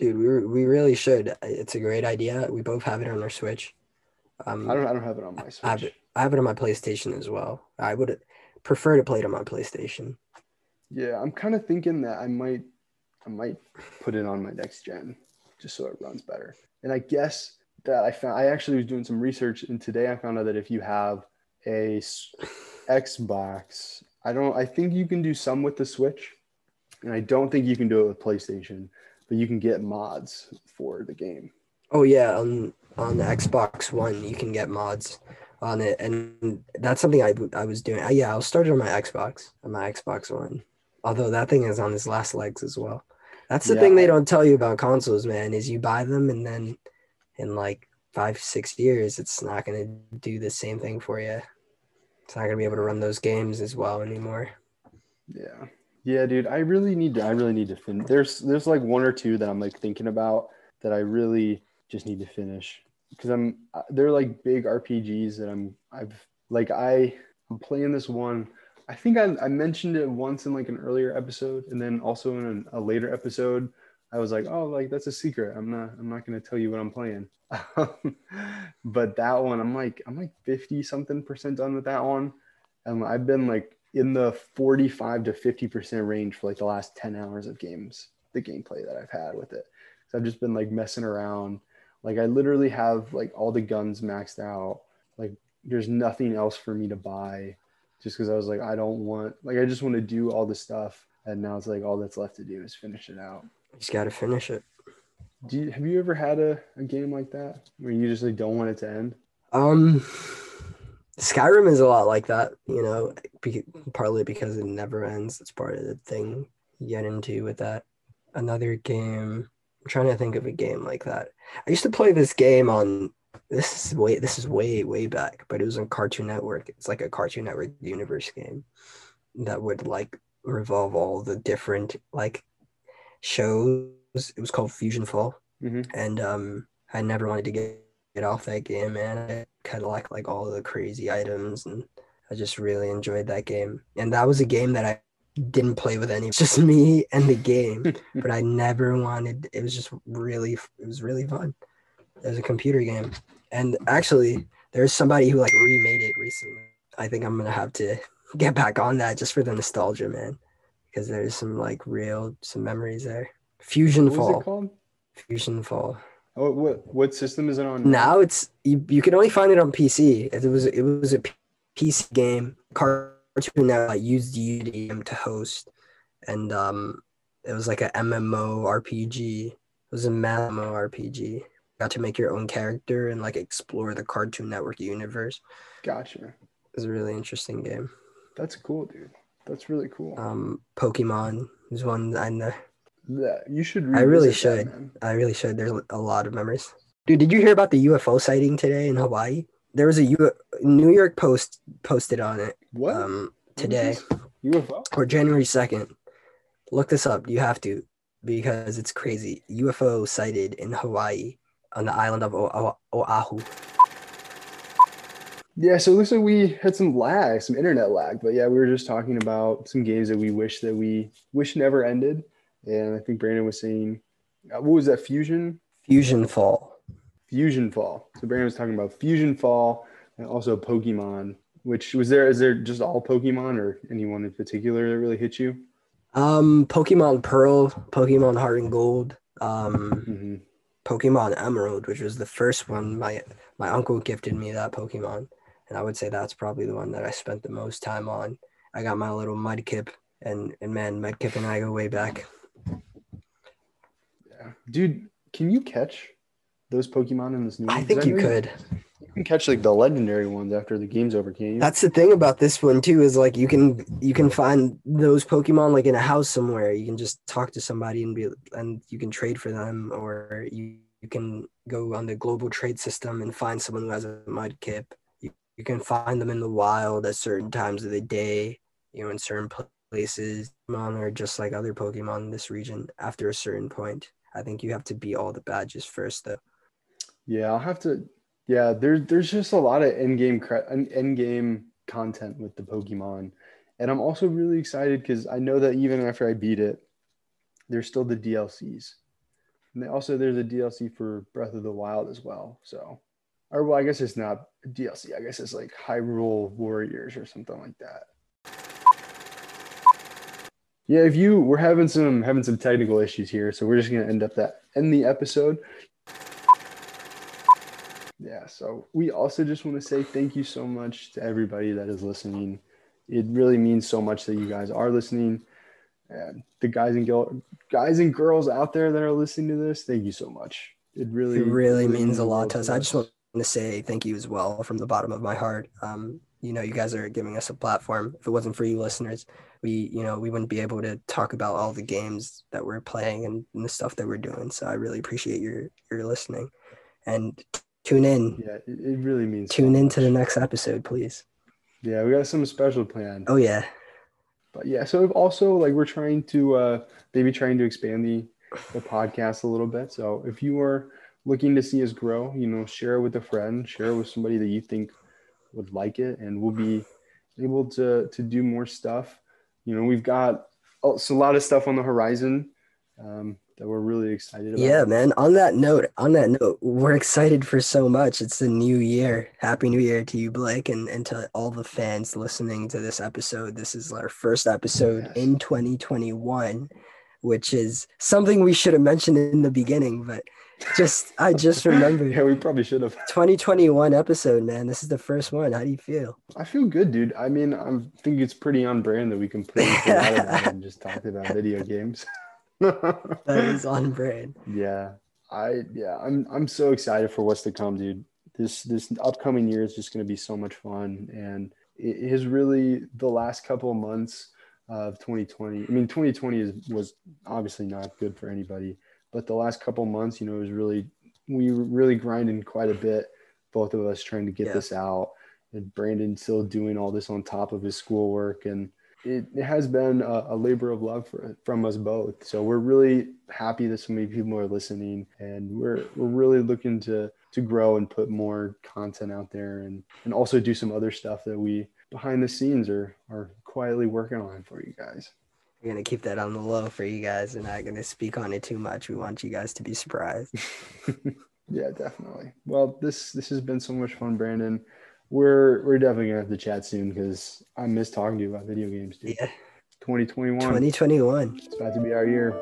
Dude, we, re- we really should. It's a great idea. We both have it on our Switch. Um, I don't I don't have it on my Switch. I have it. I have it on my PlayStation as well. I would prefer to play it on my PlayStation. Yeah, I'm kind of thinking that I might I might put it on my next gen just so it runs better. And I guess that I found I actually was doing some research and today I found out that if you have a Xbox, I don't I think you can do some with the Switch. And I don't think you can do it with PlayStation, but you can get mods for the game. Oh yeah, on on the Xbox One you can get mods. On it, and that's something I I was doing. Uh, yeah, I'll start it on my Xbox, on my Xbox One. Although that thing is on its last legs as well. That's the Yeah, thing they don't tell you about consoles, man. Is you buy them and then in like five six years, it's not gonna do the same thing for you. It's not gonna be able to run those games as well anymore. Yeah. Yeah, dude. I really need to I really need to finish. There's there's like one or two that I'm like thinking about that I really just need to finish because I'm uh, they're like big RPGs that I'm I've like I I'm playing this one. I think I, I mentioned it once in like an earlier episode and then also in a later episode I was like, "Oh, like that's a secret. I'm not I'm not to tell you what I'm playing." but that one I'm like I'm like 50 something percent done with that one. And I've been like in the 45 to 50% range for like the last 10 hours of games, the gameplay that I've had with it. So I've just been like messing around. Like I literally have like all the guns maxed out. Like there's nothing else for me to buy just because I was like, I don't want, like, I just want to do all the stuff. And now it's like all that's left to do is finish it out. You just gotta finish it. Do you, have you ever had a, a game like that where you just like don't want it to end? Um, Skyrim is a lot like that, you know, be, partly because it never ends. It's part of the thing you get into with that. Another game, I'm trying to think of a game like that. I used to play this game on this is way this is way way back, but it was on Cartoon Network. It's like a Cartoon Network universe game that would like revolve all the different like shows. It was called Fusion Fall Mm-hmm. and um I never wanted to get, get off that game, man. I kind of like like all the crazy items, and I just really enjoyed that game. And that was a game that I didn't play with any, just me and the game. but I never wanted. It was just really, it was really fun. It was a computer game, and actually, there's somebody who like remade it recently. I think I'm gonna have to get back on that just for the nostalgia, man, because there's some like real some memories there. Fusion What Fall. called? Fusion Fall. Oh, what, what system is it on? Now it's you, you can only find it on PC. It was it was a PC game cartoon that I used UDM to host, and um, it was like a MMO RPG. It was a MMO RPG. Got to make your own character and like explore the Cartoon Network universe. Gotcha. It was a really interesting game. That's cool, dude. That's really cool. Um, Pokemon is one I know. That you should. I really revisit that, should. I really should. There's a lot of memories. Dude, did you hear about the UFO sighting today in Hawaii? There was a U- New York Post posted on it What? um, today? UFO? or January 2nd. Look this up. You have to because it's crazy. UFO sighted in Hawaii on the island of o- o- Oahu. Yeah, so it looks like we had some lag, some internet lag. But yeah, we were just talking about some games that we wish that we wish never ended. And I think Brandon was saying, uh, what was that? Fusion, Fusion Fall. Fusion Fall. So Brandon was talking about Fusion Fall and also Pokemon. Which was there? Is there just all Pokemon or anyone in particular that really hit you? Um, Pokemon Pearl, Pokemon Heart and Gold, um, hmm Pokemon Emerald, which was the first one. My my uncle gifted me that Pokemon, and I would say that's probably the one that I spent the most time on. I got my little Mudkip, and and man, Mudkip and I go way back. Yeah, dude, can you catch those Pokemon in this new? I think you could. You can catch like the legendary ones after the game's over, can't you? That's the thing about this one too is like you can you can find those Pokemon like in a house somewhere. You can just talk to somebody and be and you can trade for them, or you, you can go on the global trade system and find someone who has a Mudkip. You, you can find them in the wild at certain times of the day. You know, in certain places. Pokemon are just like other Pokemon in this region. After a certain point, I think you have to beat all the badges first, though. Yeah, I'll have to. Yeah, there's there's just a lot of end game end game content with the Pokemon, and I'm also really excited because I know that even after I beat it, there's still the DLCs, and also there's a DLC for Breath of the Wild as well. So, or well, I guess it's not DLC. I guess it's like Hyrule Warriors or something like that. Yeah, if you we're having some having some technical issues here, so we're just gonna end up that end the episode. Yeah, so we also just want to say thank you so much to everybody that is listening. It really means so much that you guys are listening. And the guys and girl, guys and girls out there that are listening to this, thank you so much. It really It really means means a lot to us. to I just want to say thank you as well from the bottom of my heart. Um, you know, you guys are giving us a platform. If it wasn't for you listeners, we, you know, we wouldn't be able to talk about all the games that we're playing and, and the stuff that we're doing. So I really appreciate your your listening, and tune in. Yeah, it, really means. Tune so in to the next episode, please. Yeah, we got some special planned. Oh yeah, But yeah, so also like we're trying to uh maybe trying to expand the the podcast a little bit. So if you are looking to see us grow, you know, share it with a friend, share it with somebody that you think would like it, and we'll be able to to do more stuff. You know, we've got oh, a lot of stuff on the horizon um, that we're really excited about. yeah, man. On that note, on that note, we're excited for so much. It's the new year. Happy New Year to you, Blake, and and to all the fans listening to this episode. This is our first episode Yes. in 2021, which is something we should have mentioned in the beginning, but just I just remembered. yeah, we probably should have. 2021 episode, man. This is the first one. How do you feel? I feel good, dude. I mean, I think it's pretty on brand that we completely forgot about it and just talked about video games. That is on brand. Yeah, I yeah, I'm I'm so excited for what's to come, dude. This this upcoming year is just going to be so much fun, and it is really the last couple of months of 2020. I mean, 2020 is, was obviously not good for anybody, but the last couple of months, you know, it was really we were really grinding quite a bit. Both of us trying to get Yeah. this out, and Brandon still doing all this on top of his schoolwork and it, it has been a, a labor of love for, from us both. So we're really happy that so many people are listening, and we're we're really looking to to grow and put more content out there, and and also do some other stuff that we behind the scenes are are quietly working on for you guys. We're gonna keep that on the low for you guys. and not gonna speak on it too much. We want you guys to be surprised. yeah, definitely. Well, this this has been so much fun, Brandon. We're we're definitely gonna have to chat soon because I miss talking to you about video games, dude. Yeah, 2021. 2021. It's about to be our year.